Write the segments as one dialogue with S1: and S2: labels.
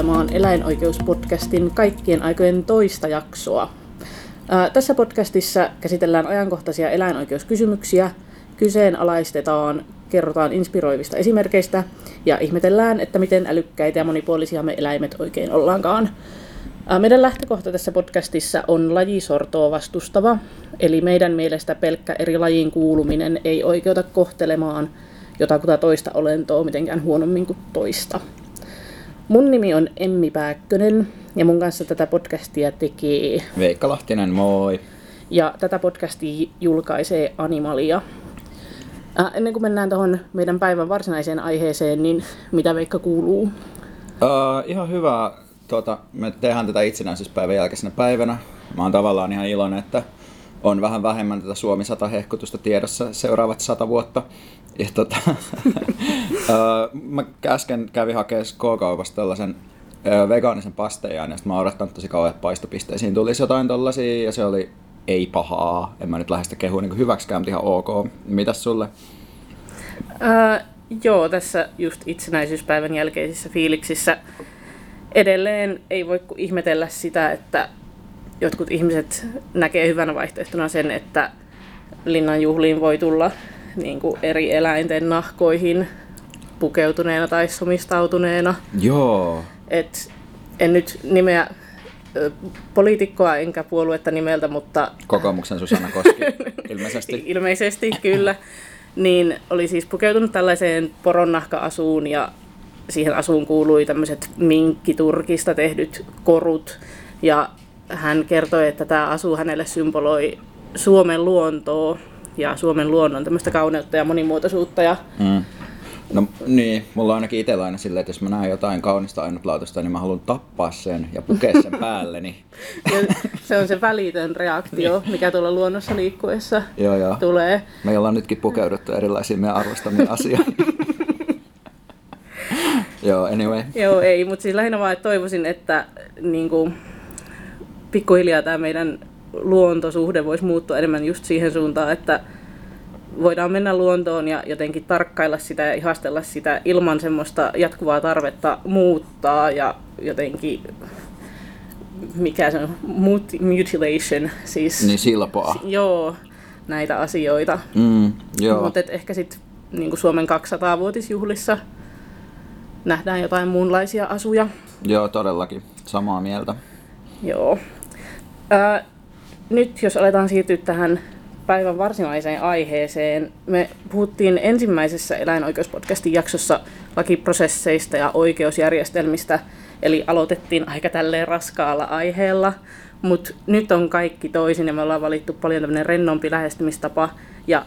S1: Kuuntelemaan eläinoikeuspodcastin kaikkien aikojen toista jaksoa. Ää, tässä podcastissa käsitellään ajankohtaisia eläinoikeuskysymyksiä, kyseenalaistetaan, kerrotaan inspiroivista esimerkkeistä ja ihmetellään, että miten älykkäitä ja monipuolisia me eläimet oikein ollaankaan. Ää, meidän lähtökohta tässä podcastissa on lajisortoa vastustava, eli meidän mielestä pelkkä eri lajiin kuuluminen ei oikeuta kohtelemaan jotakuta toista olentoa mitenkään huonommin kuin toista. Mun nimi on Emmi Pääkkönen ja mun kanssa tätä podcastia tekee.
S2: Veikka Lahtinen, moi.
S1: Ja tätä podcastia julkaisee Animalia. Äh, ennen kuin mennään tuohon meidän päivän varsinaiseen aiheeseen, niin mitä Veikka kuuluu? Uh,
S2: ihan hyvä. Tuota, me tehdään tätä itsenäisyyspäivän jälkeisenä päivänä. Mä oon tavallaan ihan iloinen, että on vähän vähemmän tätä Suomi 100 hehkutusta tiedossa seuraavat sata vuotta. Ja tota, mä äsken kävin hakemaan K-kaupasta tällaisen vegaanisen pastejaan, ja sitten mä oon odottanut tosi kauan, että paistopisteisiin tulisi jotain tollasia, ja se oli ei pahaa. En mä nyt lähde sitä kehua niin hyväksikään, mutta ihan ok. Mitäs sulle?
S1: Uh, joo, tässä just itsenäisyyspäivän jälkeisissä fiiliksissä edelleen ei voi ihmetellä sitä, että jotkut ihmiset näkee hyvänä vaihtoehtona sen, että linnan juhliin voi tulla niin kuin eri eläinten nahkoihin pukeutuneena tai somistautuneena.
S2: Joo.
S1: Et en nyt nimeä poliitikkoa enkä puoluetta nimeltä, mutta...
S2: Kokoomuksen Susanna Koski, ilmeisesti.
S1: ilmeisesti, kyllä. Niin oli siis pukeutunut tällaiseen poronnahka-asuun ja siihen asuun kuului tämmöiset minkkiturkista tehdyt korut. Ja hän kertoi, että tämä asu hänelle symboloi Suomen luontoa ja Suomen luonnon tämmöistä kauneutta ja monimuotoisuutta. Ja... Mm.
S2: No niin, mulla on ainakin itsellä aina silleen, että jos mä näen jotain kaunista ainutlaatuista, niin mä haluan tappaa sen ja pukea sen päälleni.
S1: Ja se on se välitön reaktio, niin. mikä tuolla luonnossa liikkuessa
S2: joo, joo.
S1: tulee.
S2: Meillä on nytkin pukeuduttu erilaisiin meidän arvostamia asioihin. joo, anyway.
S1: Joo, ei, mutta siis lähinnä vaan, että toivoisin, että niin kuin, pikkuhiljaa tämä meidän luontosuhde voisi muuttua enemmän just siihen suuntaan, että voidaan mennä luontoon ja jotenkin tarkkailla sitä ja ihastella sitä ilman semmoista jatkuvaa tarvetta muuttaa ja jotenkin mikä se on, mutilation, siis...
S2: Niin silpoa.
S1: Joo, näitä asioita.
S2: Mm, joo.
S1: Mutta ehkä sitten niin Suomen 200-vuotisjuhlissa nähdään jotain muunlaisia asuja.
S2: Joo, todellakin. Samaa mieltä.
S1: Joo. Ää, nyt jos aletaan siirtyä tähän päivän varsinaiseen aiheeseen, me puhuttiin ensimmäisessä eläinoikeuspodcastin jaksossa lakiprosesseista ja oikeusjärjestelmistä, eli aloitettiin aika tälleen raskaalla aiheella, mutta nyt on kaikki toisin ja me ollaan valittu paljon tämmöinen rennompi lähestymistapa ja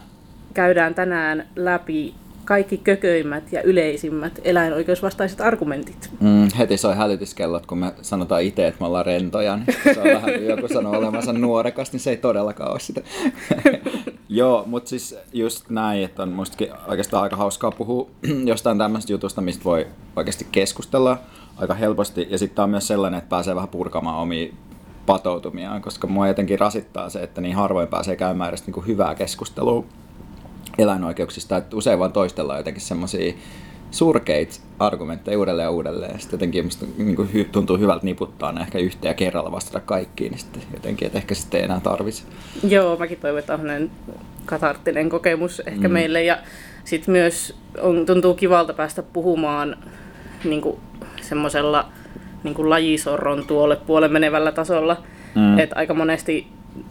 S1: käydään tänään läpi kaikki kököimmät ja yleisimmät eläinoikeusvastaiset argumentit.
S2: Mm, heti soi hälytyskellot, kun me sanotaan itse, että me ollaan rentoja. Niin se on vähän, joku sanoo olevansa nuorekas, niin se ei todellakaan ole sitä. Joo, mutta siis just näin, että on mustakin oikeastaan aika hauskaa puhua jostain tämmöistä jutusta, mistä voi oikeasti keskustella aika helposti. Ja sitten on myös sellainen, että pääsee vähän purkamaan omia patoutumiaan, koska mua jotenkin rasittaa se, että niin harvoin pääsee käymään edes niin kuin hyvää keskustelua eläinoikeuksista, että usein vaan toistellaan jotenkin semmoisia surkeita argumentteja uudelleen ja uudelleen. Sitten jotenkin musta niin kuin, tuntuu hyvältä niputtaa ne ehkä yhteen ja kerralla vastata kaikkiin, niin sitten jotenkin, että ehkä sitten ei enää tarvitse.
S1: Joo, mäkin toivon, että on katarttinen kokemus ehkä mm. meille. Ja sitten myös on, tuntuu kivalta päästä puhumaan niin kuin, semmoisella niin kuin lajisorron tuolle puolen menevällä tasolla. Mm. Että aika monesti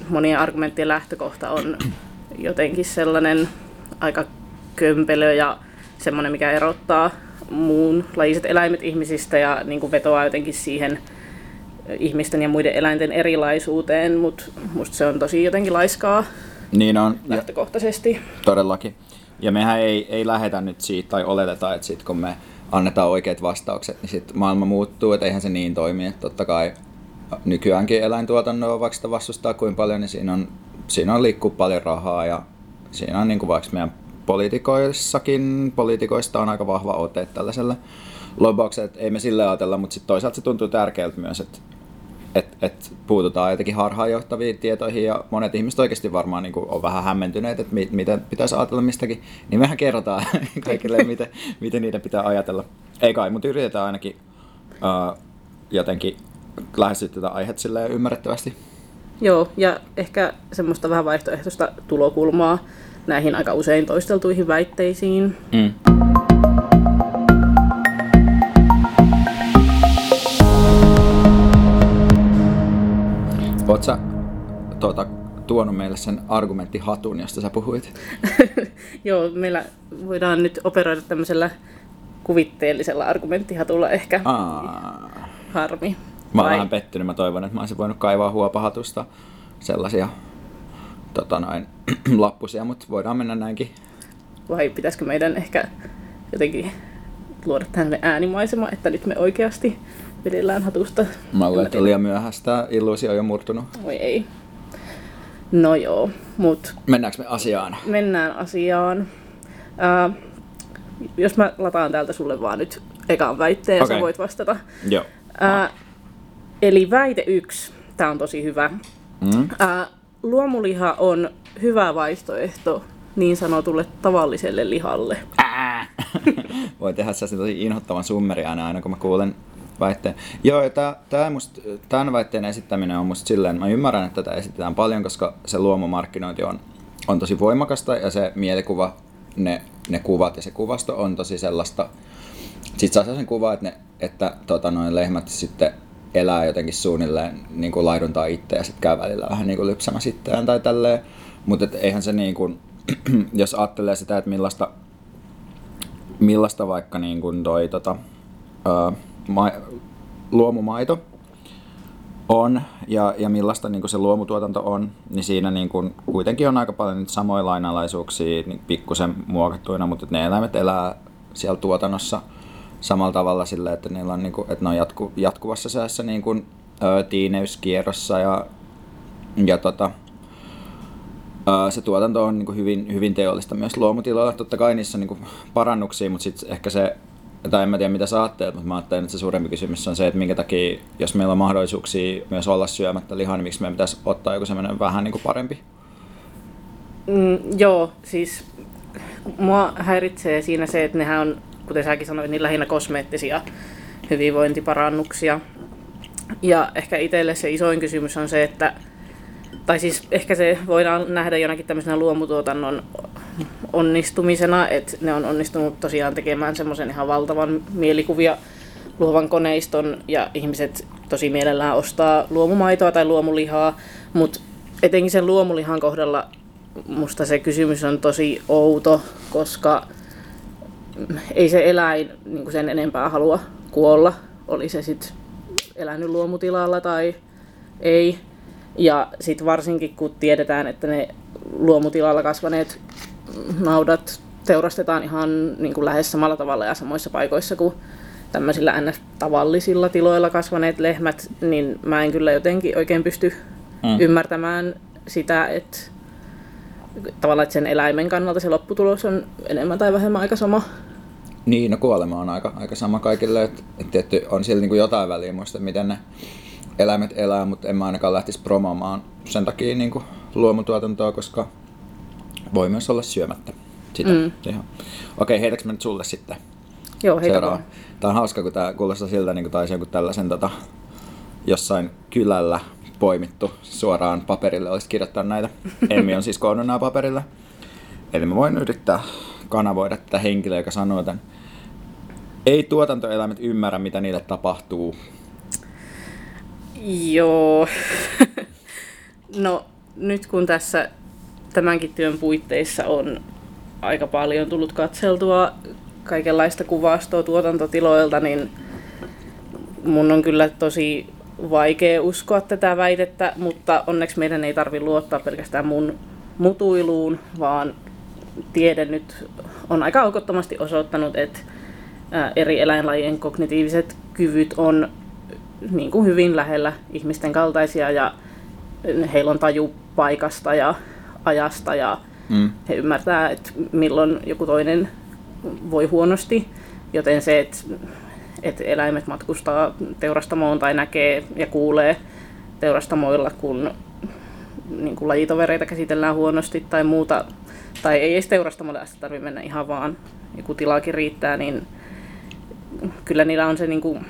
S1: monien argumenttien lähtökohta on jotenkin sellainen aika kömpelö ja semmoinen, mikä erottaa muun lajiset eläimet ihmisistä ja niin kuin vetoaa jotenkin siihen ihmisten ja muiden eläinten erilaisuuteen, mutta musta se on tosi jotenkin laiskaa
S2: niin on.
S1: lähtökohtaisesti. Ja,
S2: todellakin. Ja mehän ei, ei lähetä nyt siitä tai oleteta, että sit kun me annetaan oikeat vastaukset, niin sit maailma muuttuu, että eihän se niin toimi. Että totta kai nykyäänkin eläintuotannoa, vaikka sitä vastustaa kuin paljon, niin siinä on, siinä on liikkuu paljon rahaa ja siinä on niin kuin vaikka meidän poliitikoissakin, poliitikoista on aika vahva ote tällaiselle lobbaukselle, että ei me sille ajatella, mutta sitten toisaalta se tuntuu tärkeältä myös, että että et puututaan jotenkin harhaanjohtaviin tietoihin ja monet ihmiset oikeasti varmaan niin kuin, on vähän hämmentyneet, että mit, mitä pitäisi ajatella mistäkin, niin mehän kerrotaan kaikille, miten, miten niitä pitää ajatella. Ei kai, mutta yritetään ainakin uh, jotenkin lähestyä tätä aihetta ymmärrettävästi.
S1: Joo, ja ehkä semmoista vähän vaihtoehtoista tulokulmaa näihin aika usein toisteltuihin väitteisiin. Mm.
S2: Oletko tuota, tuonut meille sen argumenttihatun, josta sä puhuit?
S1: Joo, meillä voidaan nyt operoida tämmöisellä kuvitteellisella argumenttihatulla ehkä. Aa. Harmi.
S2: Mä oon vähän pettynyt. Mä toivon, että mä olisin voinut kaivaa huopahatusta sellaisia tota noin, lappusia, mutta voidaan mennä näinkin.
S1: Vai pitäisikö meidän ehkä jotenkin luoda tänne äänimaisema, että nyt me oikeasti vedellään hatusta.
S2: Mä luulen, että liian myöhäistä, illuusio on jo murtunut.
S1: Oi ei. No joo, mut...
S2: Mennäänkö me asiaan?
S1: Mennään asiaan. Äh, jos mä lataan täältä sulle vaan nyt ekaan väitteen, okay. sä voit vastata.
S2: Joo.
S1: Äh, eli väite yksi, tää on tosi hyvä. Mm. Äh, luomuliha on hyvä vaihtoehto niin sanotulle tavalliselle lihalle.
S2: Ää. Voi tehdä se tosi inhottavan summeri aina, aina kun mä kuulen väitteen. Joo, tää, tää must, tämän väitteen esittäminen on musta silleen, mä ymmärrän, että tätä esitetään paljon, koska se luomumarkkinointi on, on tosi voimakasta ja se mielikuva, ne, ne kuvat ja se kuvasto on tosi sellaista. Sitten saa sen kuva, että, ne, että tota, noin lehmät sitten elää jotenkin suunnilleen niin kuin laiduntaa itse ja sitten käy välillä vähän niin kuin lypsämässä itseään tai tälleen. Mutta eihän se niin kuin, jos ajattelee sitä, että millaista, millaista vaikka niin kuin toi tota, ää, ma- luomumaito on ja, ja millaista niin kuin se luomutuotanto on, niin siinä niin kuin, kuitenkin on aika paljon niitä samoja lainalaisuuksia niin pikkusen muokattuina, mutta ne eläimet elää siellä tuotannossa samalla tavalla sillä, että, niillä on, niin kuin, että ne on jatku, jatkuvassa säässä niin kuin, ö, tiineyskierrossa ja, ja tota, ö, se tuotanto on niin kuin hyvin, hyvin teollista myös luomutiloilla. Totta kai niissä on niin kuin parannuksia, mutta sitten ehkä se tai en mä tiedä mitä sä ajattelet, mutta mä ajattelen, että se suurempi kysymys on se, että minkä takia, jos meillä on mahdollisuuksia myös olla syömättä lihaa, niin miksi meidän pitäisi ottaa joku semmoinen vähän niin kuin parempi?
S1: Mm, joo, siis mua häiritsee siinä se, että nehän on, kuten säkin sanoit, niin lähinnä kosmeettisia hyvinvointiparannuksia. Ja ehkä itselle se isoin kysymys on se, että tai siis ehkä se voidaan nähdä jonakin tämmöisenä luomutuotannon onnistumisena, että ne on onnistunut tosiaan tekemään semmoisen ihan valtavan mielikuvia luovan koneiston ja ihmiset tosi mielellään ostaa luomumaitoa tai luomulihaa, mutta etenkin sen luomulihan kohdalla musta se kysymys on tosi outo, koska ei se eläin niin sen enempää halua kuolla, oli se sitten elänyt luomutilalla tai ei. Ja sitten varsinkin kun tiedetään, että ne luomutilalla kasvaneet naudat teurastetaan ihan niin kuin lähes samalla tavalla ja samoissa paikoissa kuin tämmöisillä ns. tavallisilla tiloilla kasvaneet lehmät, niin mä en kyllä jotenkin oikein pysty mm. ymmärtämään sitä, että tavallaan että sen eläimen kannalta se lopputulos on enemmän tai vähemmän aika sama.
S2: Niin, no kuolema on aika, aika sama kaikille, että et tietty on siellä niin jotain väliä muista, miten ne eläimet elää, mutta en mä ainakaan lähtisi promomaan sen takia niin kuin luomutuotantoa, koska voi myös olla syömättä sitä. Mm. Ihan. Okei, heitäks mä nyt sulle sitten?
S1: Joo, heitä Seuraava.
S2: Tämä on hauska, kun tämä kuulostaa siltä, niin kuin taisi joku tällaisen tota, jossain kylällä poimittu suoraan paperille, olisi kirjoittaa näitä. Emmi on siis koonnut nämä paperille. Eli mä voin yrittää kanavoida tätä henkilöä, joka sanoo tämän. Ei tuotantoeläimet ymmärrä, mitä niille tapahtuu.
S1: Joo. no, nyt kun tässä tämänkin työn puitteissa on aika paljon tullut katseltua kaikenlaista kuvastoa tuotantotiloilta, niin mun on kyllä tosi vaikea uskoa tätä väitettä, mutta onneksi meidän ei tarvi luottaa pelkästään mun mutuiluun, vaan tiede nyt on aika aukottomasti osoittanut, että eri eläinlajien kognitiiviset kyvyt on niin kuin hyvin lähellä ihmisten kaltaisia ja heillä on taju paikasta ja ajasta ja mm. he ymmärtää, että milloin joku toinen voi huonosti, joten se, että, että eläimet matkustaa teurastamoon tai näkee ja kuulee teurastamoilla, kun niin kuin lajitovereita käsitellään huonosti tai muuta, tai ei edes teurastamolle asti tarvitse mennä ihan vaan, joku tilaakin riittää, niin kyllä niillä on se niin kuin,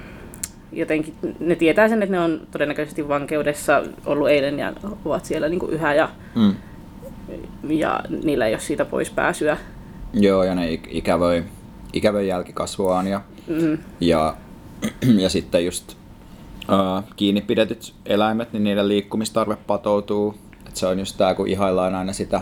S1: jotenkin, ne tietää sen, että ne on todennäköisesti vankeudessa ollut eilen ja ovat siellä niin kuin yhä ja,
S2: Mm.
S1: ja niillä ei ole siitä pois pääsyä.
S2: Joo, ja ne ik- ikävöi, ikävöi jälkikasvuaan ja,
S1: Mm.
S2: ja, ja sitten just uh, kiinni pidetyt eläimet, niin niiden liikkumistarve patoutuu. Et se on just tää, kun ihaillaan aina sitä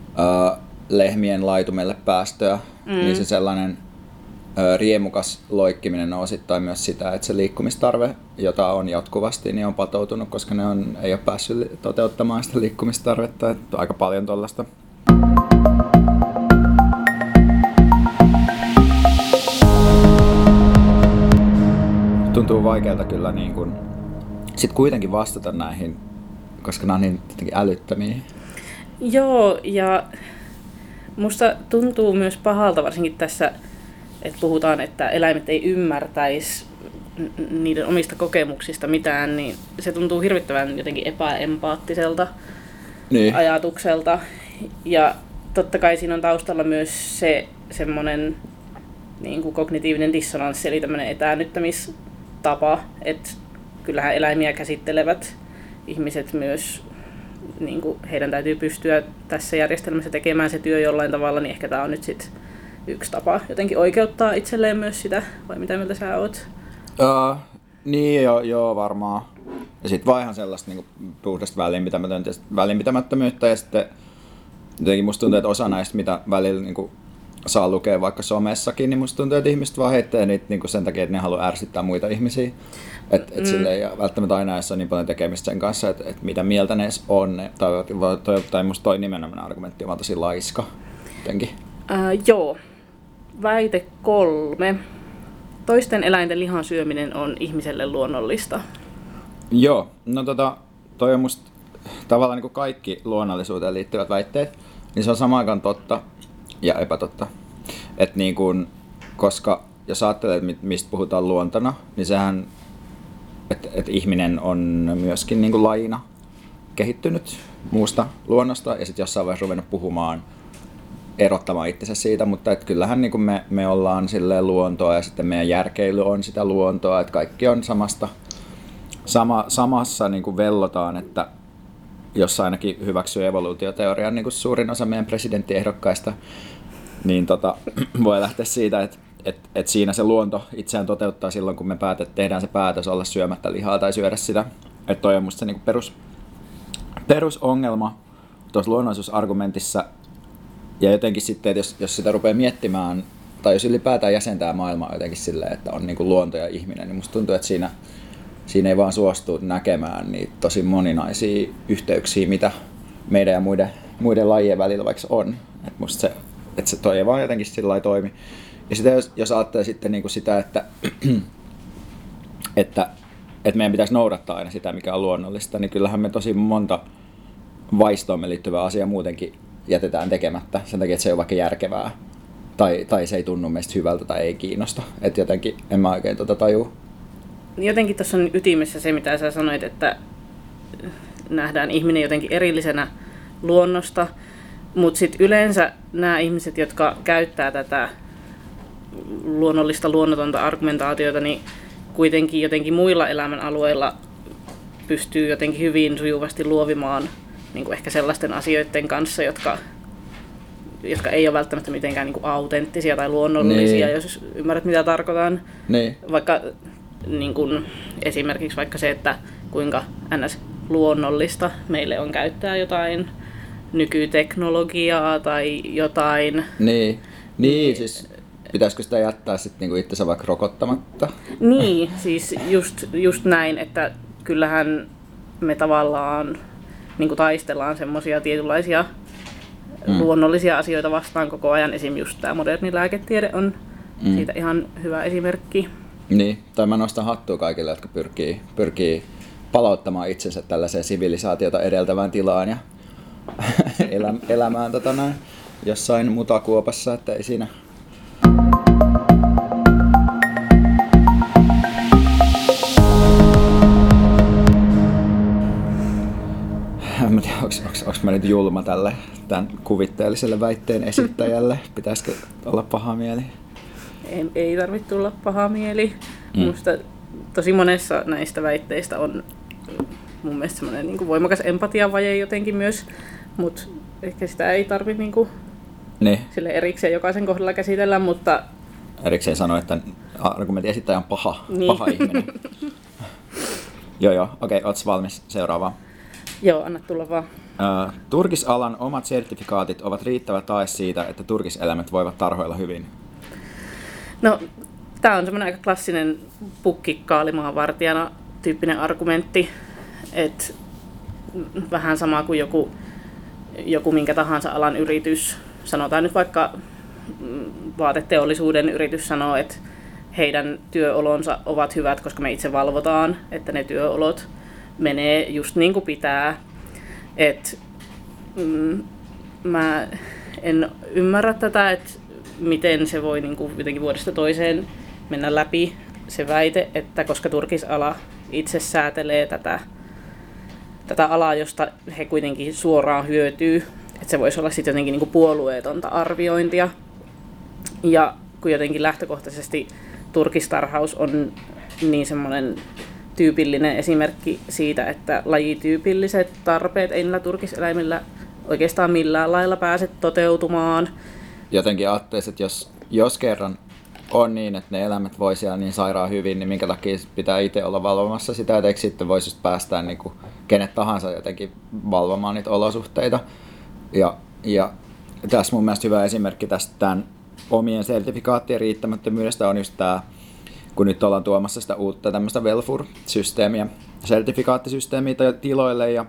S2: uh, lehmien laitumelle päästöä, mm. niin se sellainen uh, riemukas loikkiminen on osittain myös sitä, että se liikkumistarve, jota on jatkuvasti, niin on patoutunut, koska ne on, ei ole päässyt toteuttamaan sitä liikkumistarvetta. Et aika paljon tuollaista tuntuu vaikealta kyllä niin kuin, sit kuitenkin vastata näihin, koska nämä on niin jotenkin älyttömiä.
S1: Joo, ja musta tuntuu myös pahalta varsinkin tässä, että puhutaan, että eläimet ei ymmärtäisi niiden omista kokemuksista mitään, niin se tuntuu hirvittävän jotenkin epäempaattiselta
S2: Niin.
S1: ajatukselta. Ja totta kai siinä on taustalla myös se semmoinen niin kuin kognitiivinen dissonanssi, eli tämmöinen etäännyttämistapa, että kyllähän eläimiä käsittelevät ihmiset myös, niin kuin heidän täytyy pystyä tässä järjestelmässä tekemään se työ jollain tavalla, niin ehkä tämä on nyt sit yksi tapa jotenkin oikeuttaa itselleen myös sitä, vai mitä mieltä sä oot?
S2: Uh, niin, joo, joo, varmaan. Ja sitten vaan ihan sellaista niin puhdasta välinpitämättömyyttä ja sitten jotenkin musta tuntuu, että osa näistä, mitä välillä niin kuin, saa lukea vaikka somessakin, niin musta tuntuu, että ihmiset vaan heittää niitä niin sen takia, että ne haluaa ärsyttää muita ihmisiä. Että et mm. sille ei välttämättä aina edes ole niin paljon tekemistä sen kanssa, että et mitä mieltä ne edes on. Tai, toi, tai musta toi nimenomaan argumentti on vaan tosi laiska. Jotenkin.
S1: Ää, joo. Väite kolme. Toisten eläinten lihan syöminen on ihmiselle luonnollista.
S2: Joo, no tota, toi on musta tavallaan niin kuin kaikki luonnollisuuteen liittyvät väitteet, niin se on samaan aikaan totta ja epätotta. Et niin kuin, koska jos ajattelee, että mi- mistä puhutaan luontona, niin sehän, että et ihminen on myöskin niin kuin lajina kehittynyt muusta luonnosta ja sitten jossain vaiheessa ruvennut puhumaan erottamaan itsensä siitä, mutta et kyllähän niin me, me ollaan silleen luontoa ja sitten meidän järkeily on sitä luontoa, että kaikki on samasta, sama, samassa niin vellotaan, että jos ainakin hyväksyy evoluutioteorian niin kuin suurin osa meidän presidenttiehdokkaista, niin tota, voi lähteä siitä, että et, et siinä se luonto itseään toteuttaa silloin, kun me päätet, tehdään se päätös olla syömättä lihaa tai syödä sitä. Että toi on musta se niin kuin perus, perusongelma tuossa luonnollisuusargumentissa. Ja jotenkin sitten, että jos, jos sitä rupeaa miettimään, tai jos ylipäätään jäsentää maailmaa jotenkin silleen, että on niin kuin luonto ja ihminen, niin musta tuntuu, että siinä, siinä ei vaan suostu näkemään niitä tosi moninaisia yhteyksiä, mitä meidän ja muiden, muiden lajien välillä vaikka on. Että musta se, että se toi ei vaan jotenkin sillä lailla toimi. Ja sitten jos, jos ajattelee sitten niin kuin sitä, että, että, että meidän pitäisi noudattaa aina sitä, mikä on luonnollista, niin kyllähän me tosi monta vaistoomme liittyvää asiaa muutenkin jätetään tekemättä sen takia, että se ei ole vaikka järkevää tai, tai se ei tunnu meistä hyvältä tai ei kiinnosta. Että jotenkin en mä oikein tota tajua.
S1: Jotenkin tuossa on ytimessä se, mitä sä sanoit, että nähdään ihminen jotenkin erillisenä luonnosta, mutta sitten yleensä nämä ihmiset, jotka käyttää tätä luonnollista luonnotonta argumentaatiota, niin kuitenkin jotenkin muilla elämänalueilla pystyy jotenkin hyvin sujuvasti luovimaan niin kuin ehkä sellaisten asioiden kanssa, jotka, jotka ei ole välttämättä mitenkään niin kuin autenttisia tai luonnollisia,
S2: Niin.
S1: jos ymmärrät mitä tarkoitan.
S2: Niin,
S1: Vaikka niin kuin, esimerkiksi vaikka se, että kuinka ns. luonnollista meille on käyttää jotain nykyteknologiaa tai jotain.
S2: niin, niin siis pitäisikö sitä jättää sitten niinku itsensä vaikka rokottamatta?
S1: Niin, siis just, just näin, että kyllähän me tavallaan niin kuin taistellaan semmoisia tietynlaisia mm. luonnollisia asioita vastaan koko ajan. Esim. just tämä moderni lääketiede on mm. siitä ihan hyvä esimerkki.
S2: Niin, tai mä nostan hattua kaikille, jotka pyrkii, pyrkii palauttamaan itsensä tällaiseen sivilisaatiota edeltävään tilaan ja elä, elämään tota näin, jossain mutakuopassa, että ei siinä onko mä nyt julma tälle tämän kuvitteelliselle väitteen esittäjälle? Pitäisikö olla paha mieli?
S1: Ei, ei tarvitse tulla paha mieli. Mm. Musta tosi monessa näistä väitteistä on mun mielestä semmoinen niin voimakas empatiavaje jotenkin myös, mutta ehkä sitä ei tarvitse niin kuin
S2: niin.
S1: sille erikseen jokaisen kohdalla käsitellä, mutta...
S2: Erikseen sanoa, että argumentin esittäjä on paha, niin. paha ihminen. joo, joo. Okei, okay, ootko valmis seuraavaan?
S1: Joo, anna tulla vaan.
S2: Uh, turkisalan omat sertifikaatit ovat riittävä tae siitä, että turkiseläimet voivat tarhoilla hyvin.
S1: No, tämä on semmoinen aika klassinen pukki kaalimaan vartijana tyyppinen argumentti, että vähän sama kuin joku, joku minkä tahansa alan yritys, sanotaan nyt vaikka mm, vaateteollisuuden yritys sanoo, että heidän työolonsa ovat hyvät, koska me itse valvotaan, että ne työolot menee just niin kuin pitää. Et, mm, mä en ymmärrä tätä, että miten se voi niin kuin jotenkin vuodesta toiseen mennä läpi se väite, että koska turkisala itse säätelee tätä, tätä alaa, josta he kuitenkin suoraan hyötyy, että se voisi olla sitten jotenkin niin kuin puolueetonta arviointia. Ja kun jotenkin lähtökohtaisesti turkistarhaus on niin semmoinen tyypillinen esimerkki siitä, että lajityypilliset tarpeet ei niillä turkiseläimillä oikeastaan millään lailla pääse toteutumaan.
S2: Jotenkin ajattelisin, että jos, jos kerran on niin, että ne eläimet voi siellä niin sairaan hyvin, niin minkä takia pitää itse olla valvomassa sitä, että eikö sitten voisi päästää niin kuin kenet tahansa jotenkin valvomaan niitä olosuhteita. Ja, ja tässä mun mielestä hyvä esimerkki tästä tämän omien sertifikaattien riittämättömyydestä on just tämä, kun nyt ollaan tuomassa sitä uutta tämmöistä Velfur-systeemiä, sertifikaattisysteemiä tiloille ja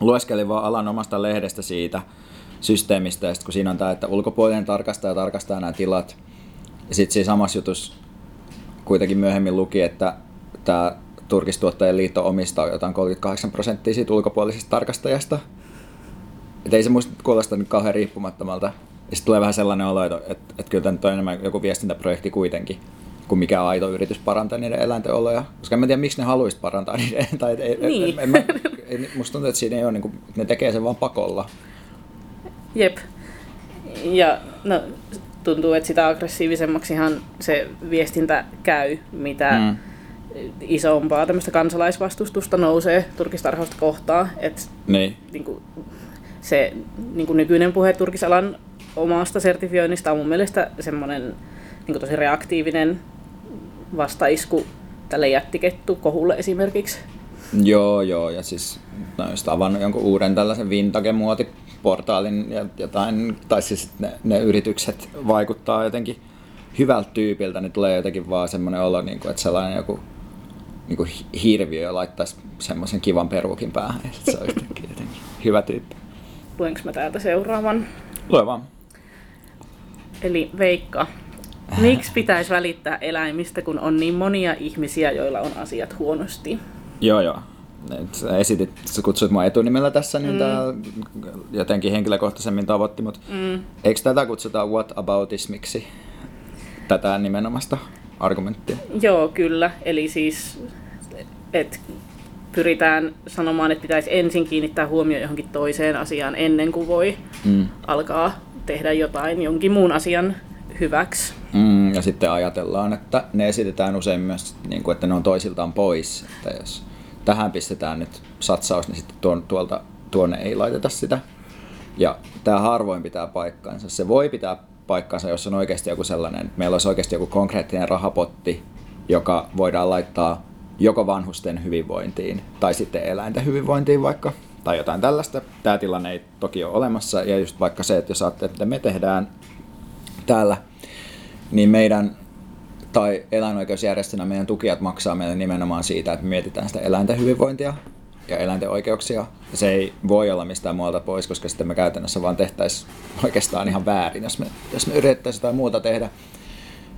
S2: lueskelin vaan alan omasta lehdestä siitä systeemistä, ja sit kun siinä on tämä, että ulkopuolinen tarkastaja tarkastaa nämä tilat, ja sitten siinä samassa jutussa kuitenkin myöhemmin luki, että tämä Turkistuottajien liitto omistaa jotain 38 prosenttia siitä ulkopuolisesta tarkastajasta. Et ei se muista kuulosta nyt kauhean riippumattomalta. Ja sitten tulee vähän sellainen olo, että, että, että kyllä tämä on enemmän joku viestintäprojekti kuitenkin kuin mikä aito yritys parantaa niiden eläinten oloja. Koska en mä tiedä, miksi ne haluaisi parantaa niiden. Tai, ei, niin. en, en, en, musta tuntuu, että siinä ei ole, niin kuin, ne tekee sen vaan pakolla.
S1: Jep. Ja no, tuntuu, että sitä aggressiivisemmaksihan se viestintä käy, mitä mm. Isompaa tämmöistä kansalaisvastustusta nousee turkistarhausta kohtaan. Että
S2: niin.
S1: Niin kuin, se niin kuin nykyinen puhe turkisalan omasta sertifioinnista on mun mielestä semmoinen niin kuin tosi reaktiivinen vastaisku tälle jättikettu kohulle esimerkiksi.
S2: Joo, joo, ja siis no, just avannut jonkun uuden tällaisen vintage-muotiportaalin ja jotain, tai siis ne, ne yritykset vaikuttaa jotenkin hyvältä tyypiltä, niin tulee jotenkin vaan semmoinen olo, niin kuin, että sellainen joku niin kuin hirviö laittaisi semmoisen kivan peruukin päähän, että se on jotenkin, jotenkin hyvä tyyppi.
S1: Luenko mä täältä seuraavan?
S2: Lue vaan.
S1: Eli Veikka, miksi pitäisi välittää eläimistä, kun on niin monia ihmisiä, joilla on asiat huonosti?
S2: Joo, joo. Sä esitit, sä kutsuit mua etunimellä tässä, niin mm. tämä jotenkin henkilökohtaisemmin tavoitti, mutta mm. eikö tätä kutsuta whataboutismiksi, tätä nimenomaista argumenttia?
S1: Joo, kyllä. Eli siis, että pyritään sanomaan, että pitäisi ensin kiinnittää huomio johonkin toiseen asiaan ennen kuin voi mm. alkaa tehdä jotain jonkin muun asian hyväksi.
S2: Mm, ja sitten ajatellaan, että ne esitetään usein myös, niin kuin, että ne on toisiltaan pois. Että jos tähän pistetään nyt satsaus, niin sitten tuon, tuolta, tuonne ei laiteta sitä. Ja tämä harvoin pitää paikkansa. Se voi pitää paikkansa, jos on oikeasti joku sellainen, meillä olisi oikeasti joku konkreettinen rahapotti, joka voidaan laittaa joko vanhusten hyvinvointiin tai sitten eläinten hyvinvointiin vaikka, tai jotain tällaista. Tämä tilanne ei toki ole olemassa, ja just vaikka se, että jos ajattelee, että me tehdään täällä, niin meidän tai eläinoikeusjärjestönä meidän tukijat maksaa meille nimenomaan siitä, että me mietitään sitä eläinten hyvinvointia ja eläinten oikeuksia. Se ei voi olla mistään muualta pois, koska sitten me käytännössä vaan tehtäisiin oikeastaan ihan väärin, jos me, jos me yritettäisiin jotain muuta tehdä.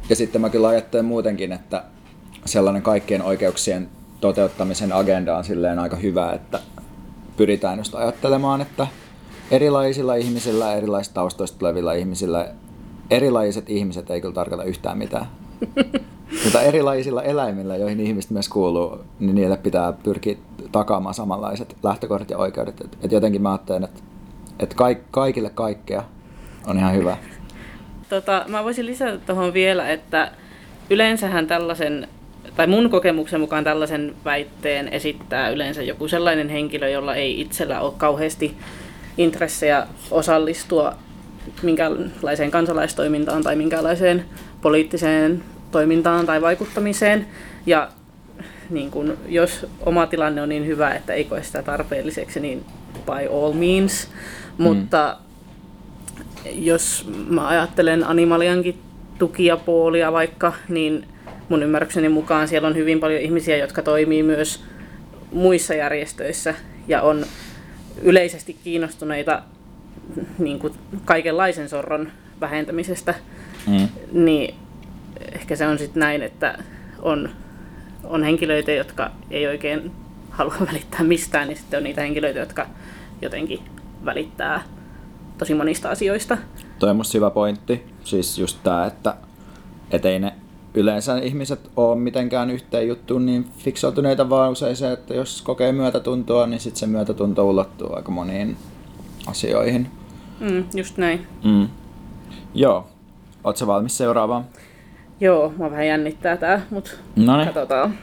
S2: Ja sitten mä kyllä ajattelen muutenkin, että sellainen kaikkien oikeuksien toteuttamisen agenda on silleen aika hyvä, että pyritään just ajattelemaan, että erilaisilla ihmisillä, erilaisista taustoista tulevilla ihmisillä, erilaiset ihmiset ei kyllä tarkoita yhtään mitään. Mutta erilaisilla eläimillä, joihin ihmiset myös kuuluu, niin niille pitää pyrkiä takaamaan samanlaiset lähtökohdat ja oikeudet. Et, et jotenkin mä ajattelen, että et kaik, kaikille kaikkea on ihan hyvä.
S1: Tota, mä voisin lisätä tuohon vielä, että yleensähän tällaisen, tai mun kokemuksen mukaan tällaisen väitteen esittää yleensä joku sellainen henkilö, jolla ei itsellä ole kauheasti intressejä osallistua minkälaiseen kansalaistoimintaan tai minkälaiseen poliittiseen toimintaan tai vaikuttamiseen. Ja niin kun, jos oma tilanne on niin hyvä, että ei koe sitä tarpeelliseksi, niin by all means. Mm. Mutta jos mä ajattelen Animaliankin tukia puolia vaikka, niin mun ymmärrykseni mukaan siellä on hyvin paljon ihmisiä, jotka toimii myös muissa järjestöissä ja on yleisesti kiinnostuneita niin kuin kaikenlaisen sorron vähentämisestä, mm. niin ehkä se on sitten näin, että on, on henkilöitä, jotka ei oikein halua välittää mistään, niin sitten on niitä henkilöitä, jotka jotenkin välittää tosi monista asioista.
S2: Toi on musta hyvä pointti. Siis just tämä, että et ei ne yleensä ihmiset ole mitenkään yhteen juttuun niin fiksautuneita, vaan usein se, että jos kokee myötätuntoa, niin sitten se myötätunto ulottuu aika moniin asioihin.
S1: Mm, just näin.
S2: Mm. Joo. Oletko valmis seuraavaan?
S1: Joo, mä vähän jännittää tää, mutta katsotaan.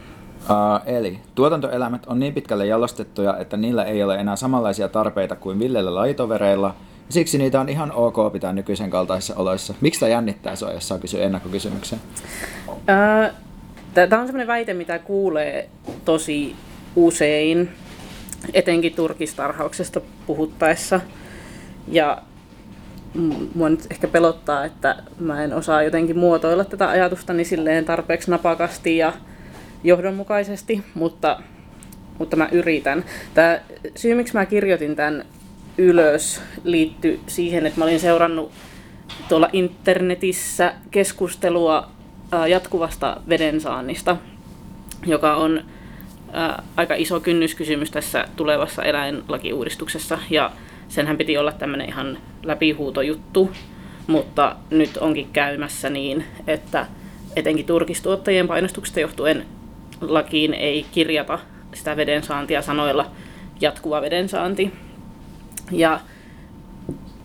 S2: Uh, eli tuotantoeläimet on niin pitkälle jalostettuja, että niillä ei ole enää samanlaisia tarpeita kuin villeillä laitovereilla, Siksi niitä on ihan ok pitää nykyisen kaltaisissa oloissa. Miksi tämä jännittää sinua, jos saa kysyä ennakkokysymyksen?
S1: Tämä on sellainen väite, mitä kuulee tosi usein, etenkin turkistarhauksesta puhuttaessa. Ja mua nyt ehkä pelottaa, että mä en osaa jotenkin muotoilla tätä ajatustani silleen tarpeeksi napakasti ja johdonmukaisesti, mutta, mutta mä yritän. Tämä syy, miksi mä kirjoitin tämän ylös liittyi siihen, että mä olin seurannut tuolla internetissä keskustelua jatkuvasta vedensaannista, joka on aika iso kynnyskysymys tässä tulevassa eläinlakiuudistuksessa. Ja senhän piti olla tämmöinen ihan läpihuutojuttu, mutta nyt onkin käymässä niin, että etenkin turkistuottajien painostuksesta johtuen lakiin ei kirjata sitä vedensaantia sanoilla jatkuva vedensaanti, ja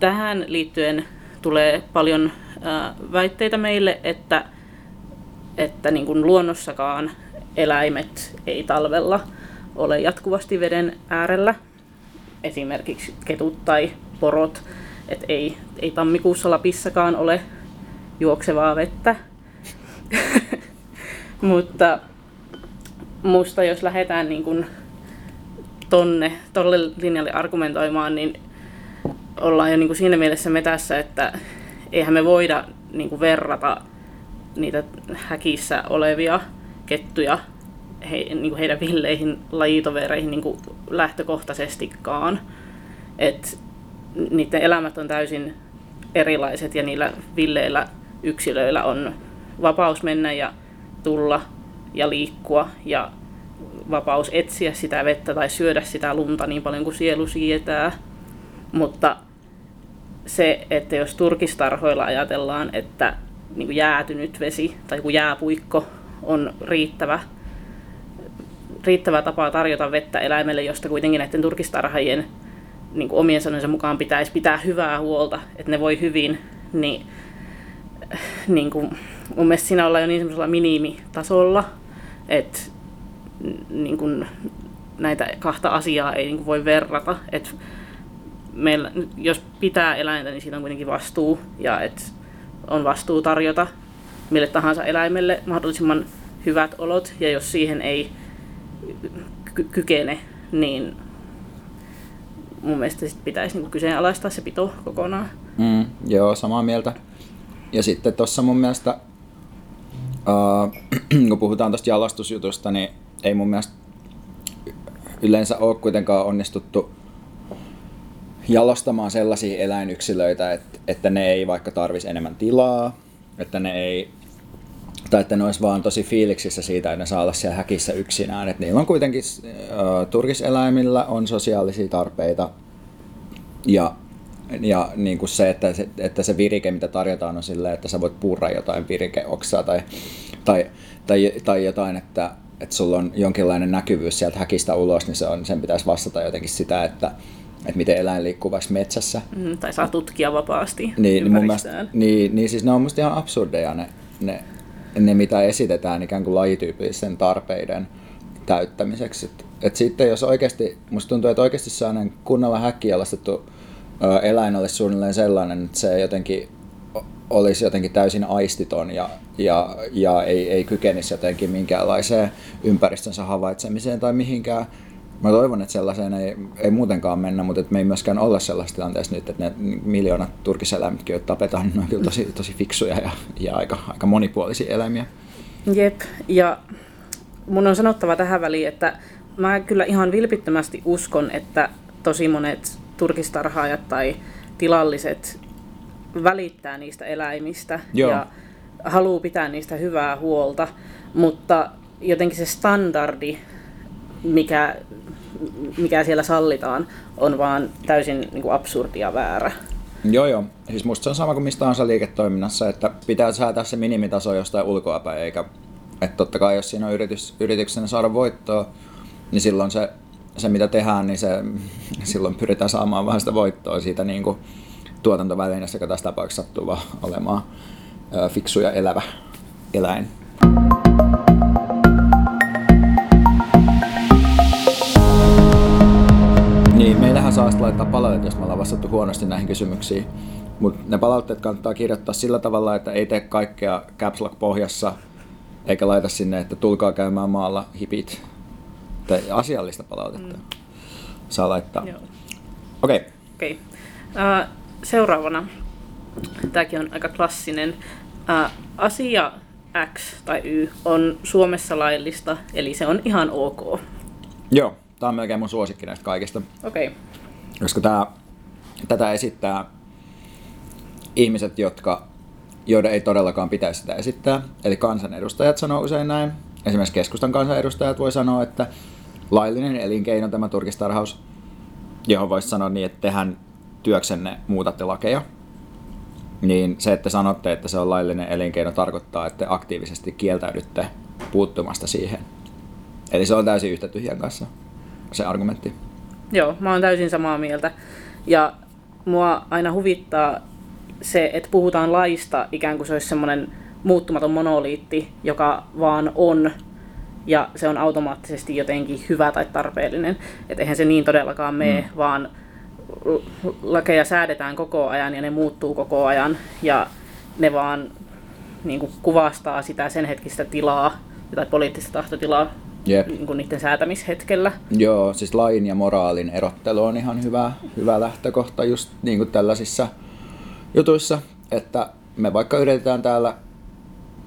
S1: tähän liittyen tulee paljon väitteitä meille, että, että niin kuin luonnossakaan eläimet ei talvella ole jatkuvasti veden äärellä. Esimerkiksi ketut tai porot. Et ei, ei tammikuussa Lapissakaan ole juoksevaa vettä. Mutta musta jos lähdetään niin kuin tonne, tolle linjalle argumentoimaan, niin ollaan jo niin kuin siinä mielessä metässä, että eihän me voida niin kuin verrata niitä häkissä olevia kettuja he, niin kuin heidän villeihin lajitovereihin niin kuin lähtökohtaisestikaan. Et niiden elämät on täysin erilaiset ja niillä villeillä yksilöillä on vapaus mennä ja tulla ja liikkua ja vapaus etsiä sitä vettä tai syödä sitä lunta niin paljon kuin sielu sietää. Mutta se, että jos turkistarhoilla ajatellaan, että niin kuin jäätynyt vesi tai joku jääpuikko on riittävä, riittävä tapa tarjota vettä eläimelle, josta kuitenkin näiden turkistarhaajien niin kuin omien sanojensa mukaan pitäisi pitää hyvää huolta, että ne voi hyvin, niin, niin kuin, mun mielestä siinä ollaan jo niin semmoisella minimitasolla, että niin kuin, näitä kahta asiaa ei niin kuin voi verrata. Et meillä, jos pitää eläintä, niin siitä on kuitenkin vastuu ja et on vastuu tarjota mille tahansa eläimelle mahdollisimman hyvät olot ja jos siihen ei ky- kykene, niin mun mielestä sit pitäisi niin kyseenalaistaa se pito kokonaan.
S2: Mm, joo, samaa mieltä. Ja sitten tuossa mun mielestä, uh, kun puhutaan tuosta jalostusjutusta, niin ei mun mielestä yleensä ole kuitenkaan onnistuttu jalostamaan sellaisia eläinyksilöitä, että, että ne ei vaikka tarvisi enemmän tilaa, että ne ei tai että ne olisi vaan tosi fiiliksissä siitä, että ne saa olla siellä häkissä yksinään. Että niillä on kuitenkin, äh, turkiseläimillä on sosiaalisia tarpeita ja ja niin kuin se, että se, että se virike, mitä tarjotaan, on silleen, että sä voit purra jotain virikeoksaa tai, tai, tai, tai jotain, että, että sulla on jonkinlainen näkyvyys sieltä häkistä ulos, niin se on, sen pitäisi vastata jotenkin sitä, että, että miten eläin liikkuu vaikka metsässä.
S1: Mm, tai saa tutkia vapaasti
S2: Niin, niin, mun mielestä, niin, niin siis ne on musta ihan absurdeja ne, ne, ne mitä esitetään ikään kuin lajityypillisten tarpeiden täyttämiseksi. Et, et sitten jos oikeasti, musta tuntuu, että oikeasti sellainen kunnolla häkkialastettu eläin olisi suunnilleen sellainen, että se jotenkin olisi jotenkin täysin aistiton ja, ja, ja ei, ei kykenisi jotenkin minkäänlaiseen ympäristönsä havaitsemiseen tai mihinkään. Mä toivon, että sellaiseen ei, ei muutenkaan mennä, mutta että me ei myöskään olla sellaisessa tilanteessa nyt, että ne miljoonat turkiseläimetkin, joita tapetaan, niin ne on kyllä tosi, tosi fiksuja ja, ja aika, aika monipuolisia eläimiä.
S1: Jep, ja mun on sanottava tähän väliin, että mä kyllä ihan vilpittömästi uskon, että tosi monet turkistarhaajat tai tilalliset välittää niistä eläimistä Joo. ja haluaa pitää niistä hyvää huolta, mutta jotenkin se standardi, mikä, mikä siellä sallitaan, on vaan täysin niin kuin absurdia väärä.
S2: Joo, joo. Siis musta se on sama kuin mistä tahansa liiketoiminnassa, että pitää säätää se minimitaso jostain ulkoapäin, eikä... Että totta kai jos siinä on yritys, yrityksenä saada voittoa, niin silloin se se mitä tehdään, niin se, silloin pyritään saamaan vähän sitä voittoa siitä niin kuin tuotantovälineestä, joka tässä tapauksessa sattuu vaan olemaan fiksu ja elävä eläin. Meillähän saa laittaa palautteet, jos me ollaan vastattu huonosti näihin kysymyksiin. Mutta ne palautteet kannattaa kirjoittaa sillä tavalla, että ei tee kaikkea Caps Lock pohjassa, eikä laita sinne, että tulkaa käymään maalla hipit tai asiallista palautetta mm. saa laittaa. Okei. Okay.
S1: Okay. Uh, seuraavana, tämäkin on aika klassinen. Uh, asia X tai Y on Suomessa laillista, eli se on ihan ok.
S2: Joo, tämä on melkein mun suosikki näistä kaikista.
S1: Okei. Okay.
S2: Koska tämä, tätä esittää ihmiset, jotka, joiden ei todellakaan pitäisi sitä esittää. Eli kansanedustajat sanoo usein näin. Esimerkiksi keskustan kansanedustajat voi sanoa, että laillinen elinkeino tämä turkistarhaus, johon voisi sanoa niin, että tehän työksenne muutatte lakeja, niin se, että sanotte, että se on laillinen elinkeino, tarkoittaa, että aktiivisesti kieltäydytte puuttumasta siihen. Eli se on täysin yhtä tyhjän kanssa, se argumentti.
S1: Joo, mä oon täysin samaa mieltä. Ja mua aina huvittaa se, että puhutaan laista ikään kuin se olisi semmoinen muuttumaton monoliitti, joka vaan on ja se on automaattisesti jotenkin hyvä tai tarpeellinen. Että eihän se niin todellakaan mene, mm. vaan lakeja säädetään koko ajan ja ne muuttuu koko ajan ja ne vaan niin kuin kuvastaa sitä sen hetkistä tilaa tai poliittista tahtotilaa Jep. Niin kuin niiden säätämishetkellä.
S2: Joo, siis lain ja moraalin erottelu on ihan hyvä, hyvä lähtökohta just niin kuin tällaisissa jutuissa, että me vaikka yritetään täällä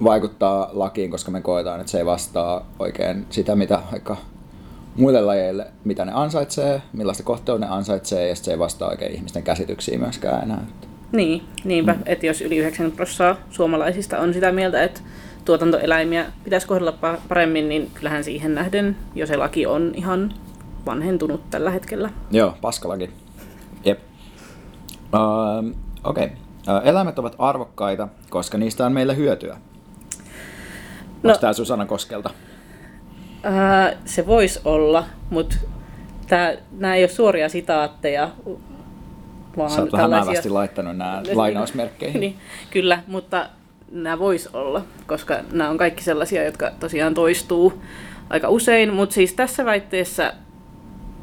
S2: vaikuttaa lakiin, koska me koetaan, että se ei vastaa oikein sitä, mitä vaikka muille lajeille, mitä ne ansaitsee, millaista kohtelua ne ansaitsee, ja se ei vastaa oikein ihmisten käsityksiä myöskään enää.
S1: Niin, niinpä, mm. että jos yli 90 prosenttia suomalaisista on sitä mieltä, että tuotantoeläimiä pitäisi kohdella paremmin, niin kyllähän siihen nähden jo se laki on ihan vanhentunut tällä hetkellä.
S2: Joo, paskalaki. Jep. Uh, Okei. Okay. Uh, eläimet ovat arvokkaita, koska niistä on meille hyötyä. No, Onko tämä Susanna Koskelta?
S1: Ää, se voisi olla, mutta nämä ei ole suoria sitaatteja.
S2: Vaan Sä oot vähän tällaisia... laittanut nämä lainausmerkkeihin.
S1: niin, kyllä, mutta nämä vois olla, koska nämä on kaikki sellaisia, jotka tosiaan toistuu aika usein. Mutta siis tässä väitteessä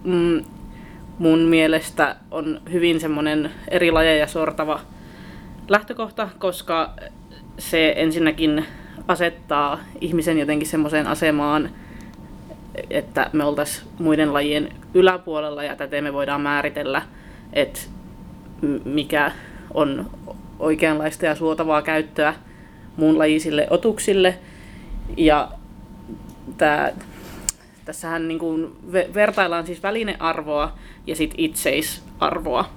S1: mm, mun mielestä on hyvin semmoinen eri lajeja sortava lähtökohta, koska se ensinnäkin asettaa ihmisen jotenkin semmoiseen asemaan, että me oltaisiin muiden lajien yläpuolella ja täten me voidaan määritellä, että mikä on oikeanlaista ja suotavaa käyttöä muunlajisille otuksille. Ja tää, tässähän niin kuin vertaillaan siis välinearvoa ja sit itseisarvoa.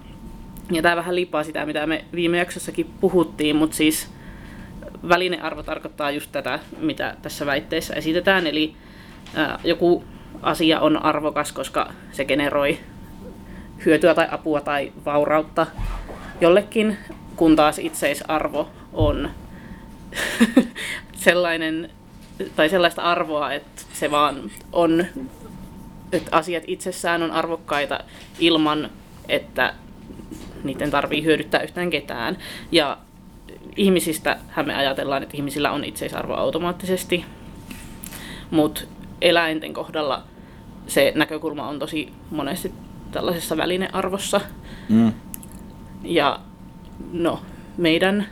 S1: Ja tämä vähän liippaa sitä, mitä me viime jaksossakin puhuttiin, mutta siis välinearvo tarkoittaa just tätä, mitä tässä väitteessä esitetään, eli ää, joku asia on arvokas, koska se generoi hyötyä tai apua tai vaurautta jollekin, kun taas itseisarvo on sellainen, tai sellaista arvoa, että se vaan on, että asiat itsessään on arvokkaita ilman, että niiden tarvii hyödyttää yhtään ketään. Ja ihmisistä me ajatellaan, että ihmisillä on itseisarvo automaattisesti, mutta eläinten kohdalla se näkökulma on tosi monesti tällaisessa välinearvossa. Mm. Ja no, meidän,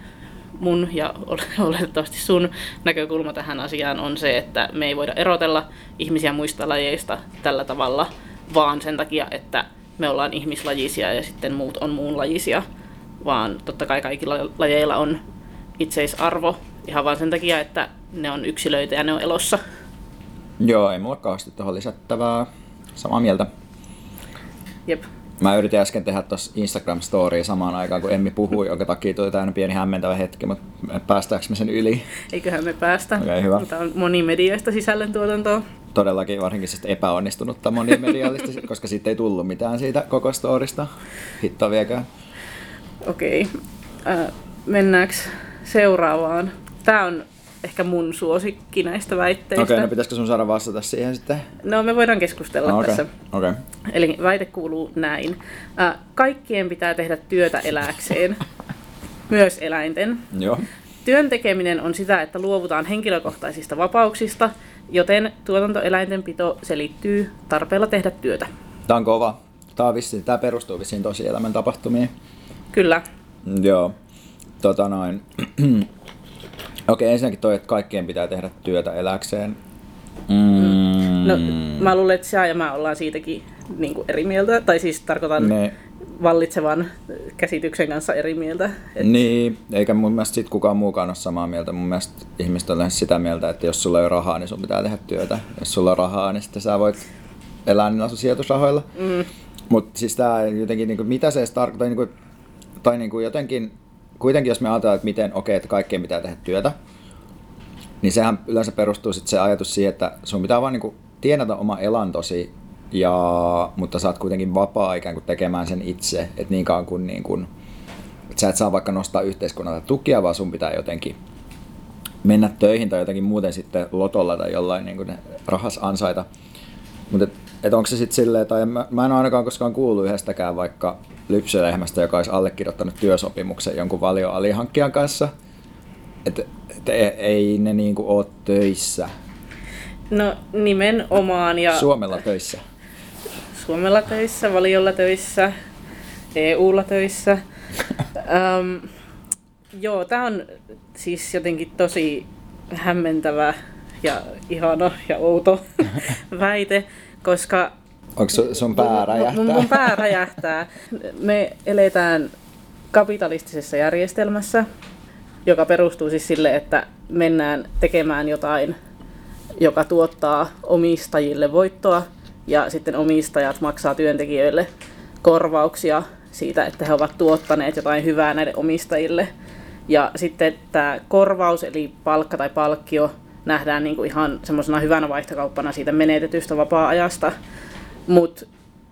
S1: mun ja oletettavasti sun näkökulma tähän asiaan on se, että me ei voida erotella ihmisiä muista lajeista tällä tavalla, vaan sen takia, että me ollaan ihmislajisia ja sitten muut on muunlajisia, vaan totta kai kaikilla lajeilla on itseisarvo ihan vain sen takia, että ne on yksilöitä ja ne on elossa.
S2: Joo, ei mulla kauheasti tuohon lisättävää. Samaa mieltä.
S1: Jep.
S2: Mä yritin äsken tehdä tuossa instagram story samaan aikaan, kun Emmi puhui, jonka takia tuli täynnä pieni hämmentävä hetki, mutta päästäänkö me sen yli?
S1: Eiköhän me päästä.
S2: Okay, hyvä.
S1: Tämä on monimedioista sisällöntuotantoa.
S2: Todellakin, varsinkin siis epäonnistunutta monimediallista, koska siitä ei tullut mitään siitä koko storista. Hitto viekään.
S1: Okei. Okay. Äh, mennäänkö seuraavaan? Tämä on ehkä mun suosikki näistä väitteistä.
S2: Okei, okay, no pitäisikö sun saada vastata siihen sitten?
S1: No me voidaan keskustella
S2: no, okay.
S1: tässä.
S2: Okay.
S1: Eli väite kuuluu näin. Äh, kaikkien pitää tehdä työtä eläkseen, myös eläinten.
S2: Joo.
S1: Työn tekeminen on sitä, että luovutaan henkilökohtaisista vapauksista, joten tuotantoeläinten pito selittyy tarpeella tehdä työtä.
S2: Tämä on kova. Tämä, on vissiin, tämä perustuu vissiin tosielämän tapahtumiin.
S1: Kyllä.
S2: Joo. Tota noin. Okei, ensinnäkin toi, että kaikkien pitää tehdä työtä eläkseen.
S1: Mm. No, mä luulen, että sä ja mä ollaan siitäkin niin kuin eri mieltä, tai siis tarkoitan ne. vallitsevan käsityksen kanssa eri mieltä.
S2: Et... Niin, eikä mun mielestä sit kukaan muukaan ole samaa mieltä. Mun mielestä ihmiset on sitä mieltä, että jos sulla ei ole rahaa, niin sun pitää tehdä työtä. Jos sulla on rahaa, niin sitten sä voit elää niillä sun sijoitusrahoilla. Mm. Mutta siis tää jotenkin, niin kuin, mitä se edes tarkoittaa, niin kuin, tai niin kuin jotenkin kuitenkin jos me ajatellaan, että miten, okei, okay, että kaikkien pitää tehdä työtä, niin sehän yleensä perustuu sitten se ajatus siihen, että sun pitää vaan niinku tienata oma elantosi, ja, mutta oot kuitenkin vapaa ikään kuin tekemään sen itse, että niin kauan kuin, niin kuin että sä et saa vaikka nostaa yhteiskunnalta tukia, vaan sun pitää jotenkin mennä töihin tai jotenkin muuten sitten lotolla tai jollain niin kuin rahas ansaita. Mutta et, et onko se sitten silleen, tai mä, mä en ole ainakaan koskaan kuullut yhdestäkään vaikka lypsylehmästä, joka olisi allekirjoittanut työsopimuksen jonkun valioalihankkijan kanssa. Että et, ei ne niinku ole töissä.
S1: No nimenomaan. Ja...
S2: Suomella töissä.
S1: Suomella töissä, valiolla töissä, EUlla töissä. um, joo, tämä on siis jotenkin tosi hämmentävä ja ihana ja outo väite, koska
S2: Onko sun pää räjähtää?
S1: Mun, mun pää räjähtää. Me eletään kapitalistisessa järjestelmässä, joka perustuu siis sille, että mennään tekemään jotain, joka tuottaa omistajille voittoa, ja sitten omistajat maksaa työntekijöille korvauksia siitä, että he ovat tuottaneet jotain hyvää näille omistajille. Ja sitten tämä korvaus, eli palkka tai palkkio, nähdään niin kuin ihan semmoisena hyvänä vaihtokauppana siitä menetetystä vapaa-ajasta. Mutta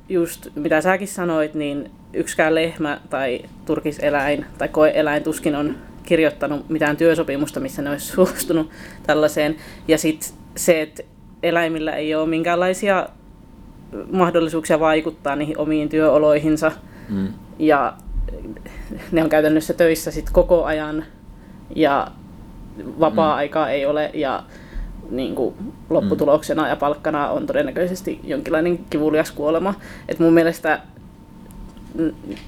S1: just mitä säkin sanoit, niin yksikään lehmä tai turkiseläin tai koeeläin tuskin on kirjoittanut mitään työsopimusta, missä ne olisi suostunut tällaiseen. Ja sitten se, että eläimillä ei ole minkäänlaisia mahdollisuuksia vaikuttaa niihin omiin työoloihinsa. Mm. Ja ne on käytännössä töissä sit koko ajan ja vapaa-aikaa ei ole. Ja niin kuin lopputuloksena ja palkkana on todennäköisesti jonkinlainen kivulias kuolema. Et mun mielestä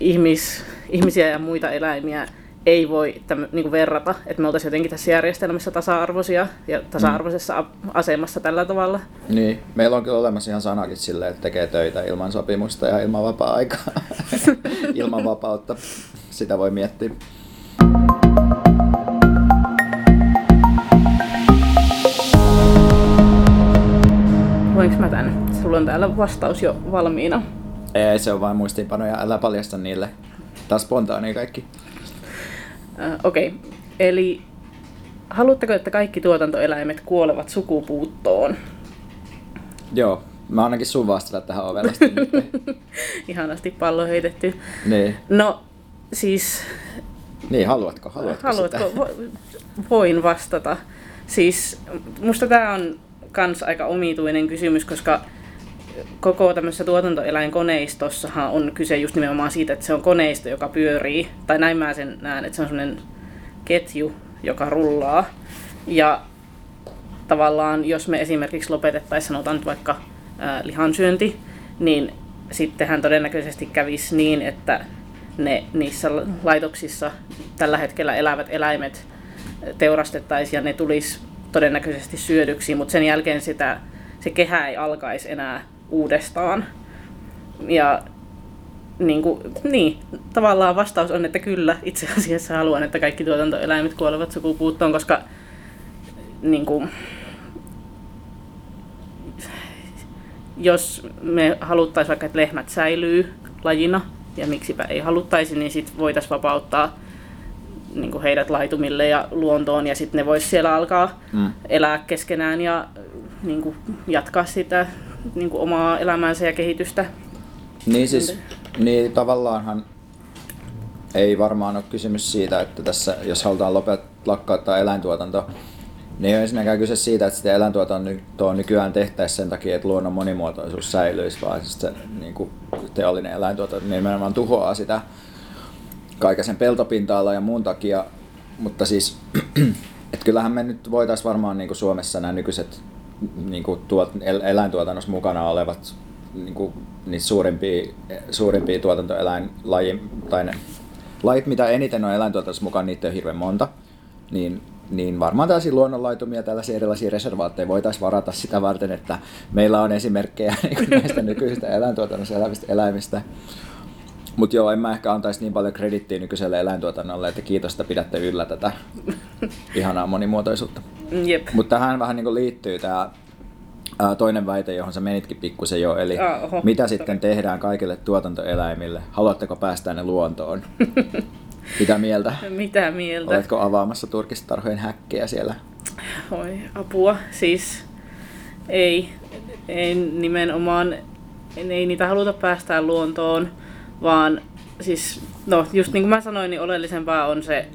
S1: ihmis, ihmisiä ja muita eläimiä ei voi täm, niin kuin verrata, että me oltaisiin jotenkin tässä järjestelmässä tasa-arvoisia ja tasa-arvoisessa mm. asemassa tällä tavalla.
S2: Niin, meillä on kyllä olemassa ihan sanakin silleen, että tekee töitä ilman sopimusta ja ilman vapaa-aikaa, ilman vapautta. Sitä voi miettiä.
S1: Voinko mä tän? Sulla on täällä vastaus jo valmiina.
S2: Ei, se on vain muistiinpanoja. Älä paljasta niille. Taas spontaani kaikki.
S1: Äh, Okei, okay. eli haluatteko, että kaikki tuotantoeläimet kuolevat sukupuuttoon?
S2: Joo, mä ainakin sun vastata tähän ovelasti
S1: Ihanasti pallo heitetty.
S2: Niin.
S1: No, siis
S2: Niin, haluatko? Haluatko,
S1: haluatko,
S2: sitä?
S1: vo- voin vastata. Siis musta tämä on kans aika omituinen kysymys, koska koko tämmöisessä tuotantoeläinkoneistossahan on kyse just nimenomaan siitä, että se on koneisto, joka pyörii, tai näin mä sen näen, että se on semmoinen ketju, joka rullaa. Ja tavallaan, jos me esimerkiksi lopetettaisiin, sanotaan nyt vaikka ää, lihansyönti, niin sittenhän todennäköisesti kävisi niin, että ne niissä laitoksissa tällä hetkellä elävät eläimet teurastettaisiin ja ne tulisi todennäköisesti syödyksi, mutta sen jälkeen sitä, se kehä ei alkaisi enää uudestaan. Ja niin, kuin, niin, tavallaan vastaus on, että kyllä, itse asiassa haluan, että kaikki tuotantoeläimet kuolevat sukupuuttoon, koska niin kuin, jos me haluttaisiin vaikka, että lehmät säilyy lajina, ja miksipä ei haluttaisi, niin sitten voitaisiin vapauttaa niin kuin heidät laitumille ja luontoon, ja sitten ne voisi siellä alkaa
S2: Mm.
S1: elää keskenään ja niin kuin, jatkaa sitä niin kuin, omaa elämäänsä ja kehitystä.
S2: Niin siis, niin tavallaanhan ei varmaan ole kysymys siitä, että tässä, jos halutaan lopet, lakkauttaa eläintuotanto, niin ei ole ensinnäkään kyse siitä, että sitä eläintuotantoa nykyään tehtäisiin sen takia, että luonnon monimuotoisuus säilyisi, vaan siis se niin kuin teollinen eläintuotanto nimenomaan tuhoaa sitä kaiken peltopinta-ala ja muun takia, mutta siis että kyllähän me nyt voitaisiin varmaan niin kuin Suomessa nämä nykyiset niin kuin tuot, el- eläintuotannossa mukana olevat niin kuin, niitä suurimpia, suurimpia tuotantoeläinlajin, tai ne lajit, mitä eniten on eläintuotannossa mukana, niitä on hirveän monta, niin, niin varmaan tällaisia luonnonlaitumia, tällaisia erilaisia reservaatteja voitaisiin varata sitä varten, että meillä on esimerkkejä niin näistä nykyisistä eläintuotannossa elävistä eläimistä. Mutta joo, en mä ehkä antaisi niin paljon kredittiä nykyiselle eläintuotannolle, että kiitos, että pidätte yllä tätä ihanaa monimuotoisuutta.
S1: Jep.
S2: Mutta tähän vähän niin liittyy tämä toinen väite, johon sä menitkin pikkusen jo, eli
S1: oho.
S2: mitä sitten tehdään kaikille tuotantoeläimille? Haluatteko päästää ne luontoon? Mitä mieltä?
S1: Mitä mieltä?
S2: Oletko avaamassa turkistarhojen häkkejä siellä?
S1: Oi, apua. Siis ei, ei nimenomaan, ei niitä haluta päästää luontoon, vaan siis, no just niin kuin mä sanoin, niin oleellisempaa on se,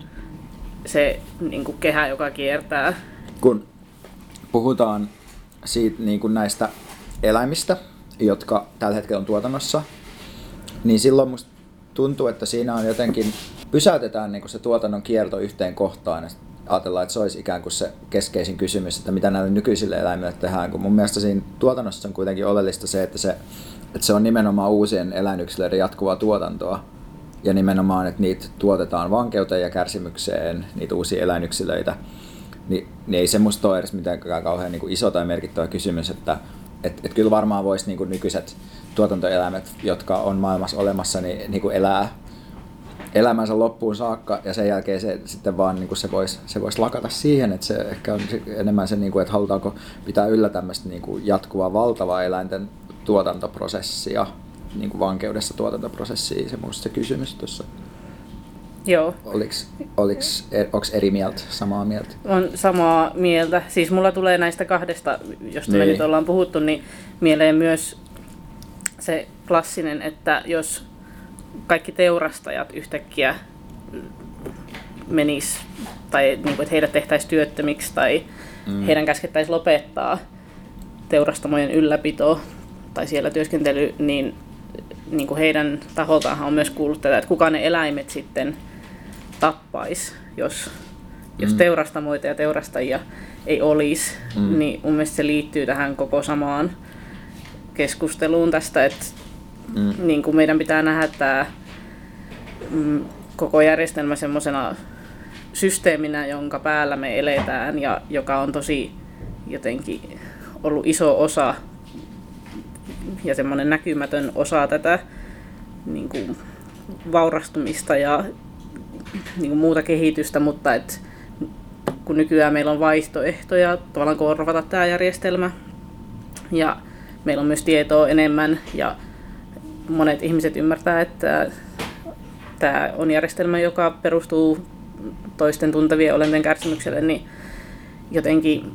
S1: se niin kuin kehä, joka kiertää.
S2: Kun puhutaan siitä, niin kuin näistä eläimistä, jotka tällä hetkellä on tuotannossa, niin silloin musta tuntuu, että siinä on jotenkin, pysäytetään niin kuin se tuotannon kierto yhteen kohtaan ja ajatellaan, että se olisi ikään kuin se keskeisin kysymys, että mitä näille nykyisille eläimille tehdään, kun mun mielestä siinä tuotannossa on kuitenkin oleellista se, että se, että se on nimenomaan uusien eläinyksilöiden jatkuvaa tuotantoa, ja nimenomaan, että niitä tuotetaan vankeuteen ja kärsimykseen, niitä uusia eläinyksilöitä, niin, niin ei se musta ole edes mitenkään kauhean niin kuin iso tai merkittävä kysymys, että et, et kyllä varmaan voisi niin kuin nykyiset tuotantoeläimet, jotka on maailmassa olemassa, niin, niin kuin elää elämänsä loppuun saakka. Ja sen jälkeen se sitten vaan niin kuin se voisi se vois lakata siihen, että se ehkä on enemmän se, niin kuin, että halutaanko pitää yllä tämmöistä niin kuin jatkuvaa valtavaa eläinten tuotantoprosessia, niin kuin vankeudessa tuotantoprosessia, se musta se kysymys tuossa.
S1: Joo,
S2: Oliks, oliks, er, onks eri mieltä, samaa mieltä?
S1: on samaa mieltä. Siis mulla tulee näistä kahdesta, josta me
S2: Niin.
S1: nyt ollaan puhuttu, niin mieleen myös se klassinen, että jos kaikki teurastajat yhtäkkiä menis tai niin kuin, että heidät tehtäisiin työttömiksi tai mm. heidän käskettäisiin lopettaa teurastamojen ylläpito tai siellä työskentely, niin, niin kuin heidän taholtaanhan on myös kuullut tätä, että kuka ne eläimet sitten tappaisi, jos, jos
S2: Mm.
S1: teurastamoita ja teurastajia ei olisi,
S2: Mm.
S1: niin mun mielestä se liittyy tähän koko samaan keskusteluun tästä, että
S2: Mm.
S1: niin kuin meidän pitää nähdä tämä mm, koko järjestelmä semmoisena systeeminä, jonka päällä me eletään ja joka on tosi jotenkin ollut iso osa ja semmoinen näkymätön osa tätä niin kuin vaurastumista ja niin kuin muuta kehitystä, mutta et, kun nykyään meillä on vaihtoehtoja tavallaan korvata tämä järjestelmä ja meillä on myös tietoa enemmän ja monet ihmiset ymmärtää, että tämä on järjestelmä, joka perustuu toisten tuntavien olenten kärsimykselle, niin jotenkin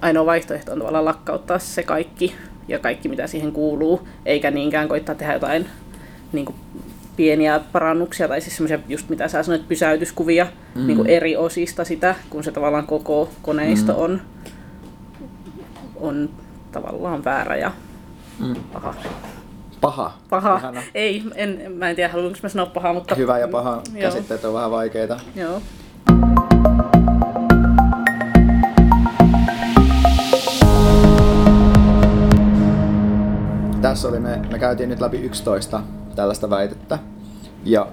S1: ainoa vaihtoehto on tavallaan lakkauttaa se kaikki ja kaikki, mitä siihen kuuluu, eikä niinkään koittaa tehdä jotain niin kuin pieniä parannuksia, tai siis semmoisia, just mitä sä sanoit, pysäytyskuvia mm. niin kuin eri osista sitä, kun se tavallaan koko koneisto mm. on, on tavallaan väärä ja mm. paha.
S2: Paha.
S1: Paha. Ihana. Ei, en, mä en tiedä, haluanko mä sanoa paha, mutta...
S2: Hyvä ja paha käsitteet on vähän vaikeita.
S1: Joo.
S2: Tässä oli me, me käytiin nyt läpi 11 tällaista väitettä. Ja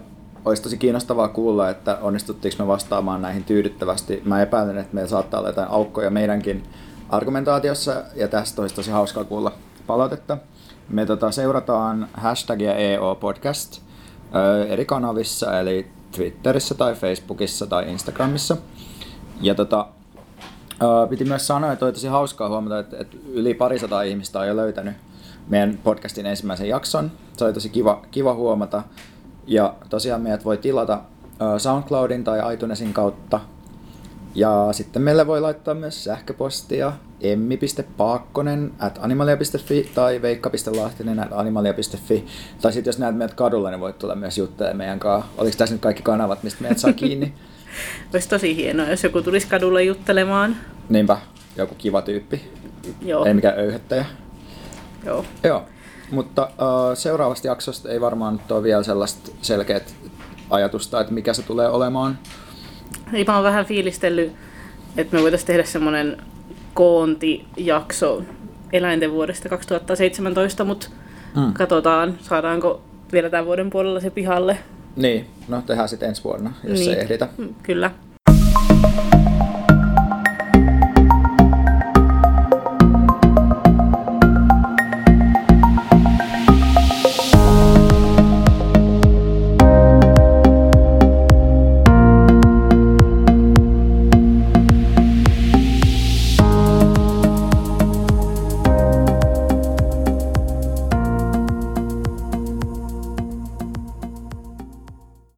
S2: olisi tosi kiinnostavaa kuulla, että onnistuttiinko me vastaamaan näihin tyydyttävästi. Mä epäilen, että meillä saattaa olla jotain aukkoja meidänkin argumentaatiossa, ja tästä olisi tosi hauskaa kuulla palautetta. Me tota, seurataan hashtagia EO-podcast ö, eri kanavissa, eli Twitterissä tai Facebookissa tai Instagramissa. Ja tota, ö, piti myös sanoa, että oli tosi hauskaa huomata, että, että yli parisataa ihmistä on jo löytänyt meidän podcastin ensimmäisen jakson. Se oli tosi kiva, kiva huomata. Ja tosiaan meidät voi tilata SoundCloudin tai iTunesin kautta. Ja sitten meille voi laittaa myös sähköpostia emmi.paakkonen at animalia.fi tai veikka.lahtinen at animalia.fi. Tai sitten jos näet meidät kadulla, niin voit tulla myös juttelemaan meidän kanssa. Oliko tässä nyt kaikki kanavat, mistä meidät saa kiinni?
S1: Olisi tosi hienoa, jos joku tulisi kadulle juttelemaan.
S2: Niinpä, joku kiva tyyppi.
S1: Joo.
S2: Ei mikään öyhettäjä.
S1: Joo.
S2: Joo, mutta uh, seuraavasta jaksosta ei varmaan nyt ole vielä sellaista selkeät ajatusta, että mikä se tulee olemaan.
S1: Ei, mä oon vähän fiilistellyt, että me voitaisiin tehdä semmoinen koontijakso eläinten vuodesta 2017, mutta mm. katsotaan, saadaanko vielä tämän vuoden puolella se pihalle.
S2: Niin, no tehdään sitten ensi vuonna, jos niin. se ehditä.
S1: Kyllä.